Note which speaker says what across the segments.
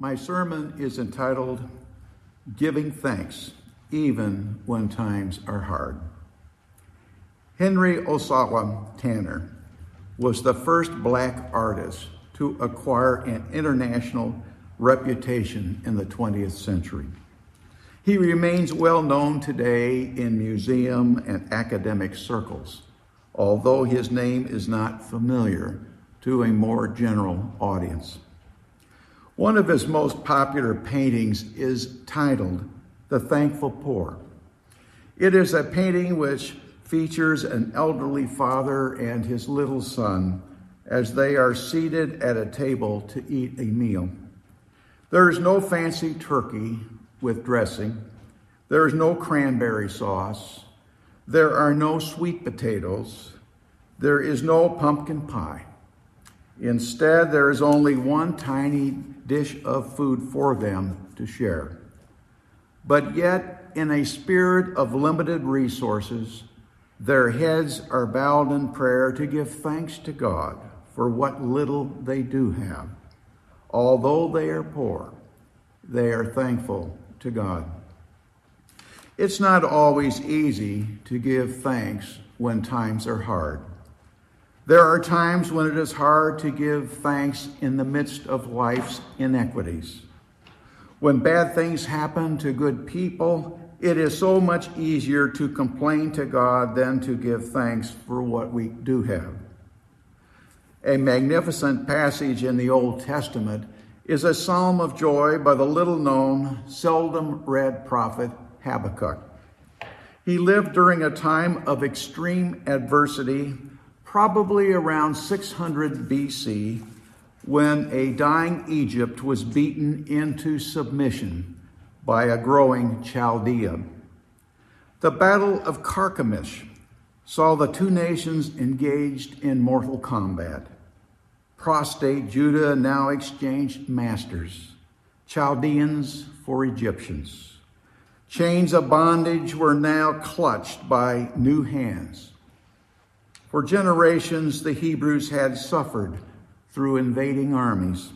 Speaker 1: My sermon is entitled Giving Thanks Even When Times Are Hard. Henry Ossawa Tanner was the first black artist to acquire an international reputation in the 20th century. He remains well known today in museum and academic circles, although his name is not familiar to a more general audience. One of his most popular paintings is titled The Thankful Poor. It is a painting which features an elderly father and his little son as they are seated at a table to eat a meal. There is no fancy turkey with dressing. There is no cranberry sauce. There are no sweet potatoes. There is no pumpkin pie. Instead, there is only one tiny dish of food for them to share. But yet, in a spirit of limited resources, their heads are bowed in prayer to give thanks to God for what little they do have. Although they are poor, they are thankful to God. It's not always easy to give thanks when times are hard. There are times when it is hard to give thanks in the midst of life's inequities. When bad things happen to good people, it is so much easier to complain to God than to give thanks for what we do have. A magnificent passage in the Old Testament is a psalm of joy by the little known, seldom read prophet Habakkuk. He lived during a time of extreme adversity, probably around 600 BC, when a dying Egypt was beaten into submission by a growing Chaldea. The Battle of Carchemish saw the two nations engaged in mortal combat. Prostate Judah now exchanged masters, Chaldeans for Egyptians. Chains of bondage were now clutched by new hands. For generations, the Hebrews had suffered through invading armies.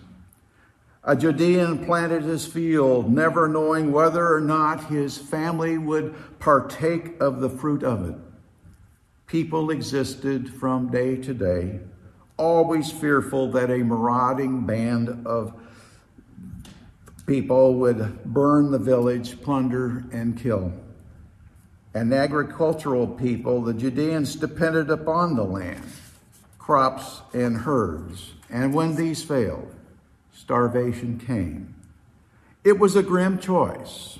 Speaker 1: A Judean planted his field, never knowing whether or not his family would partake of the fruit of it. People existed from day to day, always fearful that a marauding band of people would burn the village, plunder, and kill. An agricultural people, the Judeans depended upon the land, crops, and herds. And when these failed, starvation came. It was a grim choice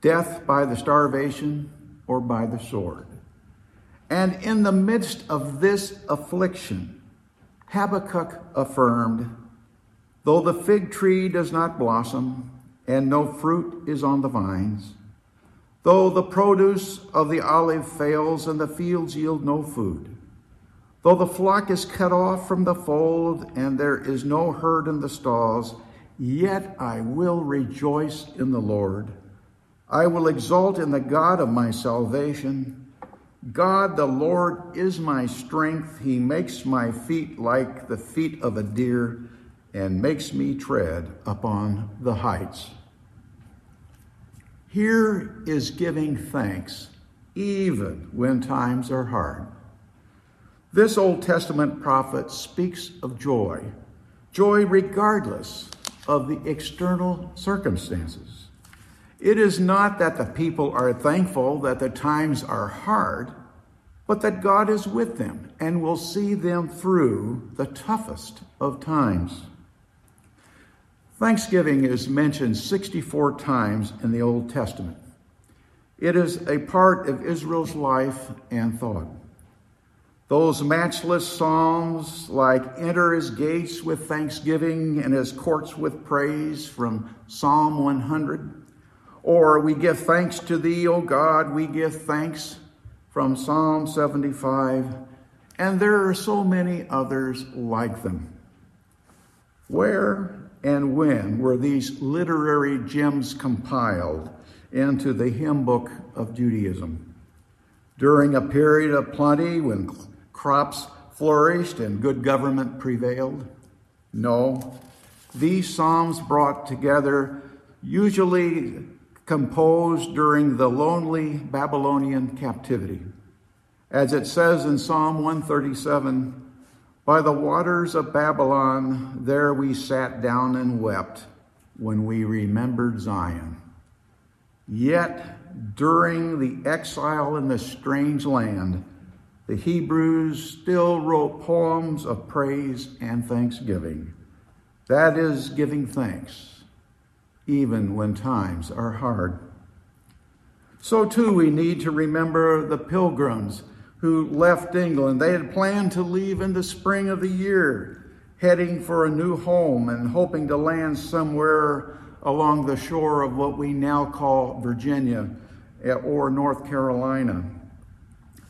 Speaker 1: death by the starvation or by the sword. And in the midst of this affliction, Habakkuk affirmed, Though the fig tree does not blossom, and no fruit is on the vines, though the produce of the olive fails and the fields yield no food, though the flock is cut off from the fold and there is no herd in the stalls, yet I will rejoice in the Lord. I will exult in the God of my salvation. God the Lord is my strength. He makes my feet like the feet of a deer and makes me tread upon the heights. Here is giving thanks even when times are hard. This Old Testament prophet speaks of joy, joy regardless of the external circumstances. It is not that the people are thankful that the times are hard, but that God is with them and will see them through the toughest of times. Thanksgiving is mentioned 64 times in the Old Testament. It is a part of Israel's life and thought. Those matchless psalms like Enter his gates with thanksgiving and his courts with praise from Psalm 100, or We give thanks to thee, O God, we give thanks from Psalm 75, and there are so many others like them. Where and when were these literary gems compiled into the hymn book of Judaism? During a period of plenty when crops flourished and good government prevailed? No. these psalms brought together, usually composed during the lonely Babylonian captivity. As it says in Psalm 137, by the waters of Babylon, there we sat down and wept when we remembered Zion. Yet, during the exile in the strange land, the Hebrews still wrote poems of praise and thanksgiving. That is giving thanks, even when times are hard. So, too, we need to remember the pilgrims who left England. They had planned to leave in the spring of the year, heading for a new home and hoping to land somewhere along the shore of what we now call Virginia eh, or North Carolina.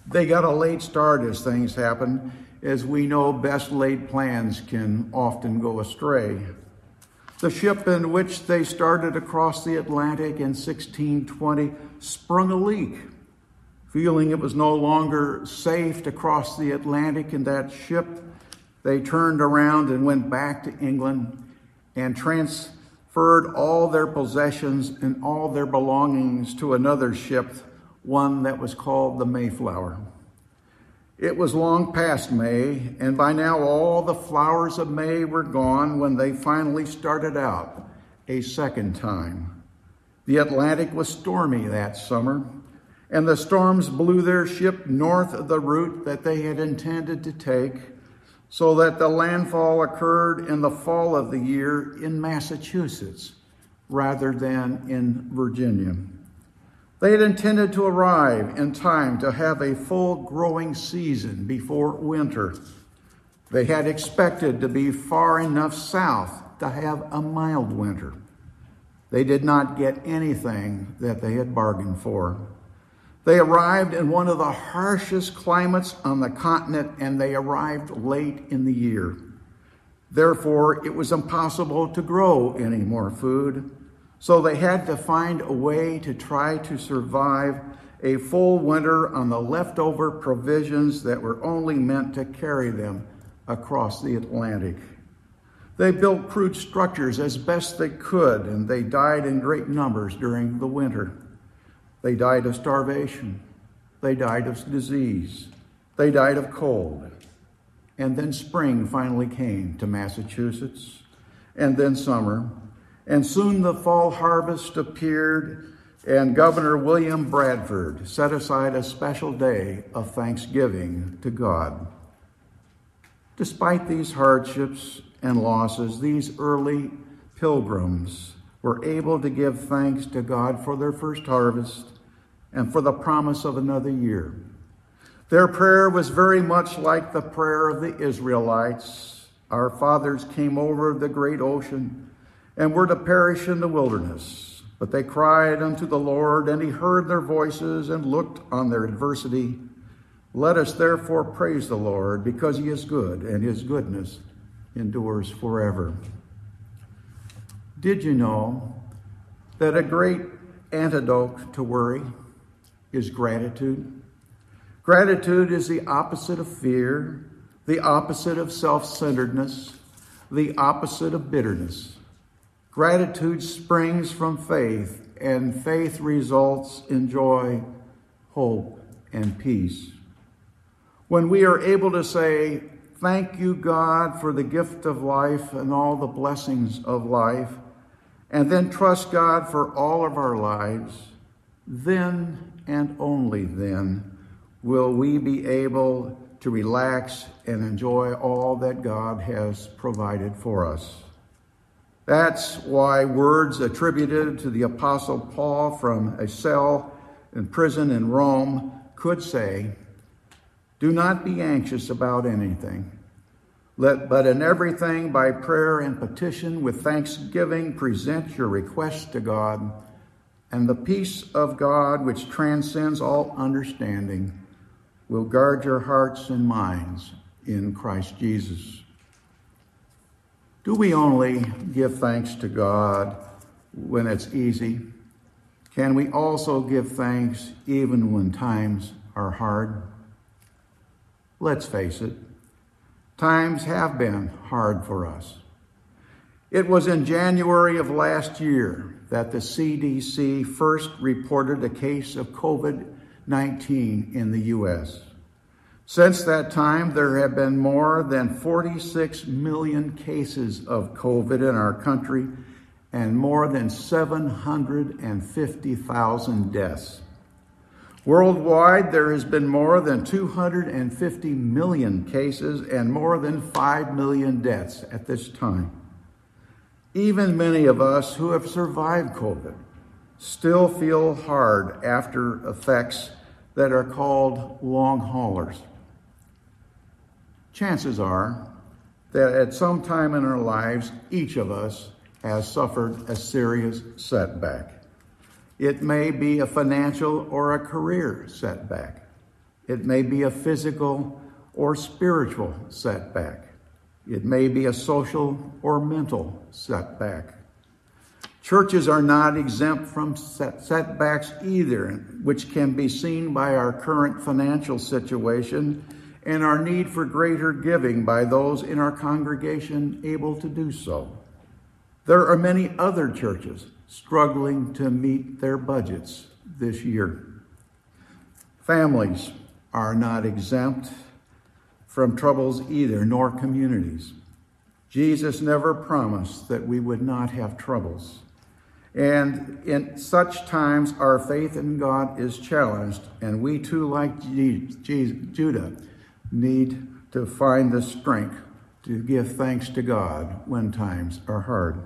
Speaker 1: They got a late start as things happen. As we know, best laid plans can often go astray. The ship in which they started across the Atlantic in 1620 sprung a leak Feeling it was no longer safe to cross the Atlantic in that ship, they turned around and went back to England and transferred all their possessions and all their belongings to another ship, one that was called the Mayflower. It was long past May, and by now all the flowers of May were gone when they finally started out a second time. The Atlantic was stormy that summer and the storms blew their ship north of the route that they had intended to take, so that the landfall occurred in the fall of the year in Massachusetts rather than in Virginia. They had intended to arrive in time to have a full growing season before winter. They had expected to be far enough south to have a mild winter. They did not get anything that they had bargained for. They arrived in one of the harshest climates on the continent and they arrived late in the year. Therefore, it was impossible to grow any more food, so they had to find a way to try to survive a full winter on the leftover provisions that were only meant to carry them across the Atlantic. They built crude structures as best they could, and they died in great numbers during the winter. They died of starvation. They died of disease. They died of cold. And then spring finally came to Massachusetts, and then summer. And soon the fall harvest appeared, and Governor William Bradford set aside a special day of thanksgiving to God. Despite these hardships and losses, these early pilgrims were able to give thanks to God for their first harvest and for the promise of another year. Their prayer was very much like the prayer of the Israelites. Our fathers came over the great ocean and were to perish in the wilderness. But they cried unto the Lord, and he heard their voices and looked on their adversity. Let us therefore praise the Lord, because he is good, and his goodness endures forever. Did you know that a great antidote to worry is gratitude. Gratitude is the opposite of fear, the opposite of self centeredness, the opposite of bitterness. Gratitude springs from faith, and faith results in joy, hope, and peace. When we are able to say, Thank you, God, for the gift of life and all the blessings of life, and then trust God for all of our lives, then and only then will we be able to relax and enjoy all that God has provided for us. That's why words attributed to the Apostle Paul from a cell in prison in Rome could say, Do not be anxious about anything. Let, but in everything, by prayer and petition, with thanksgiving, present your requests to God and the peace of God, which transcends all understanding, will guard your hearts and minds in Christ Jesus. Do we only give thanks to God when it's easy? Can we also give thanks even when times are hard? Let's face it, times have been hard for us. It was in January of last year that the CDC first reported a case of COVID 19 in the U.S. Since that time, there have been more than 46 million cases of COVID in our country and more than 750,000 deaths. Worldwide, there has been more than 250 million cases and more than 5 million deaths at this time. Even many of us who have survived COVID still feel hard after effects that are called long haulers. Chances are that at some time in our lives, each of us has suffered a serious setback. It may be a financial or a career setback. It may be a physical or spiritual setback. It may be a social or mental setback. Churches are not exempt from setbacks either, which can be seen by our current financial situation and our need for greater giving by those in our congregation able to do so. There are many other churches struggling to meet their budgets this year. Families are not exempt from troubles either, nor communities. Jesus never promised that we would not have troubles. And in such times, our faith in God is challenged, and we too, like Judah, need to find the strength to give thanks to God when times are hard.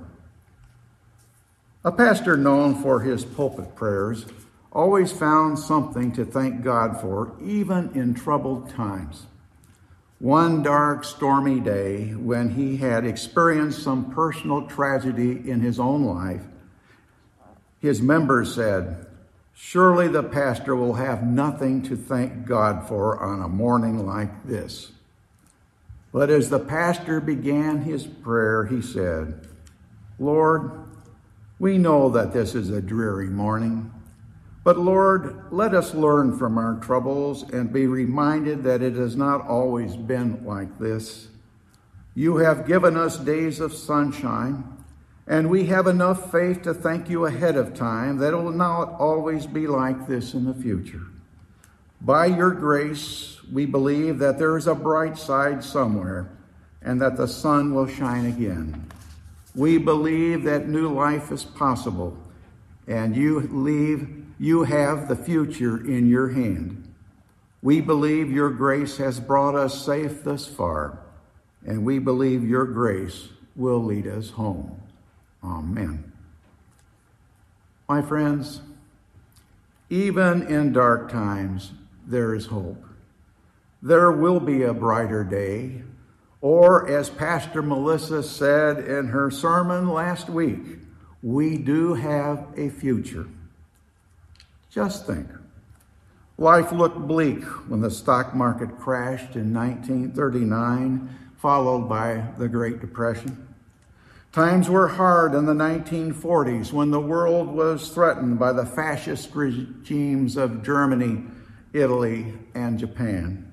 Speaker 1: A pastor known for his pulpit prayers always found something to thank God for, even in troubled times. One dark, stormy day, when he had experienced some personal tragedy in his own life, his members said, Surely the pastor will have nothing to thank God for on a morning like this. But as the pastor began his prayer, he said, Lord, we know that this is a dreary morning, but Lord, let us learn from our troubles and be reminded that it has not always been like this. You have given us days of sunshine, and we have enough faith to thank you ahead of time that it will not always be like this in the future. By your grace, we believe that there is a bright side somewhere and that the sun will shine again. We believe that new life is possible, and you leave, you have the future in your hand. We believe your grace has brought us safe thus far, and we believe your grace will lead us home. Amen. My friends, even in dark times, there is hope. There will be a brighter day or, as Pastor Melissa said in her sermon last week, we do have a future. Just think. Life looked bleak when the stock market crashed in 1939, followed by the Great Depression. Times were hard in the 1940s when the world was threatened by the fascist regimes of Germany, Italy, and Japan.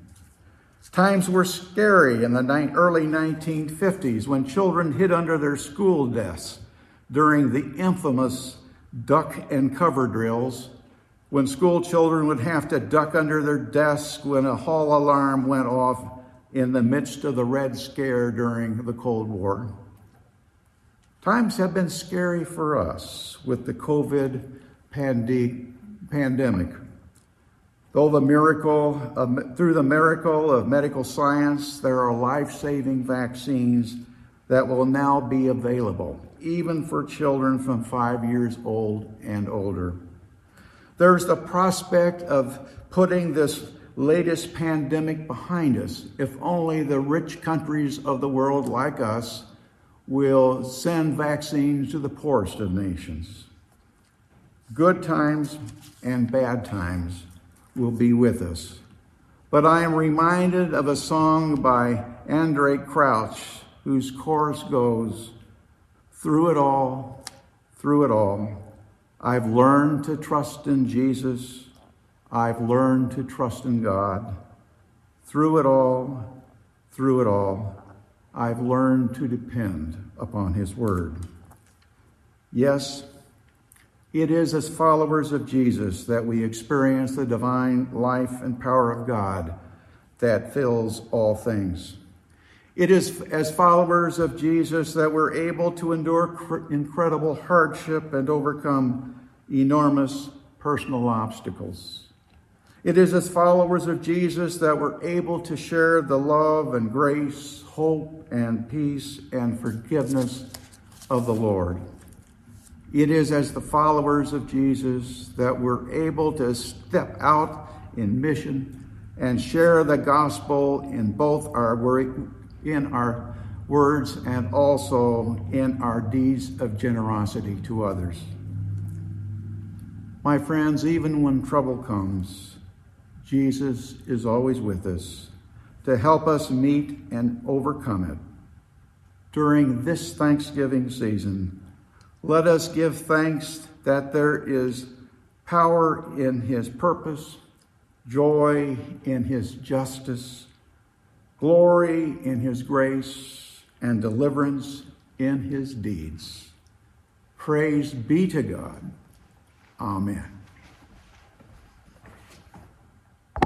Speaker 1: Times were scary in the early 1950s when children hid under their school desks during the infamous duck and cover drills, when school children would have to duck under their desks when a hall alarm went off in the midst of the Red Scare during the Cold War. Times have been scary for us with the COVID pandemic. Though the miracle of, through the miracle of medical science, there are life-saving vaccines that will now be available, even for children from five years old and older. There's the prospect of putting this latest pandemic behind us if only the rich countries of the world like us will send vaccines to the poorest of nations. Good times and bad times will be with us. But I am reminded of a song by Andraé Crouch, whose chorus goes, Through it all, through it all, I've learned to trust in Jesus. I've learned to trust in God. Through it all, through it all, I've learned to depend upon His Word. Yes, it is as followers of Jesus that we experience the divine life and power of God that fills all things. It is as followers of Jesus that we're able to endure cr- incredible hardship and overcome enormous personal obstacles. It is as followers of Jesus that we're able to share the love and grace, hope and peace and forgiveness of the Lord. It is as the followers of Jesus that we're able to step out in mission and share the gospel in both our in our words and also in our deeds of generosity to others. My friends, even when trouble comes, Jesus is always with us to help us meet and overcome it. During this Thanksgiving season, let us give thanks that there is power in his purpose, joy in his justice, glory in his grace, and deliverance in his deeds. Praise be to God. Amen.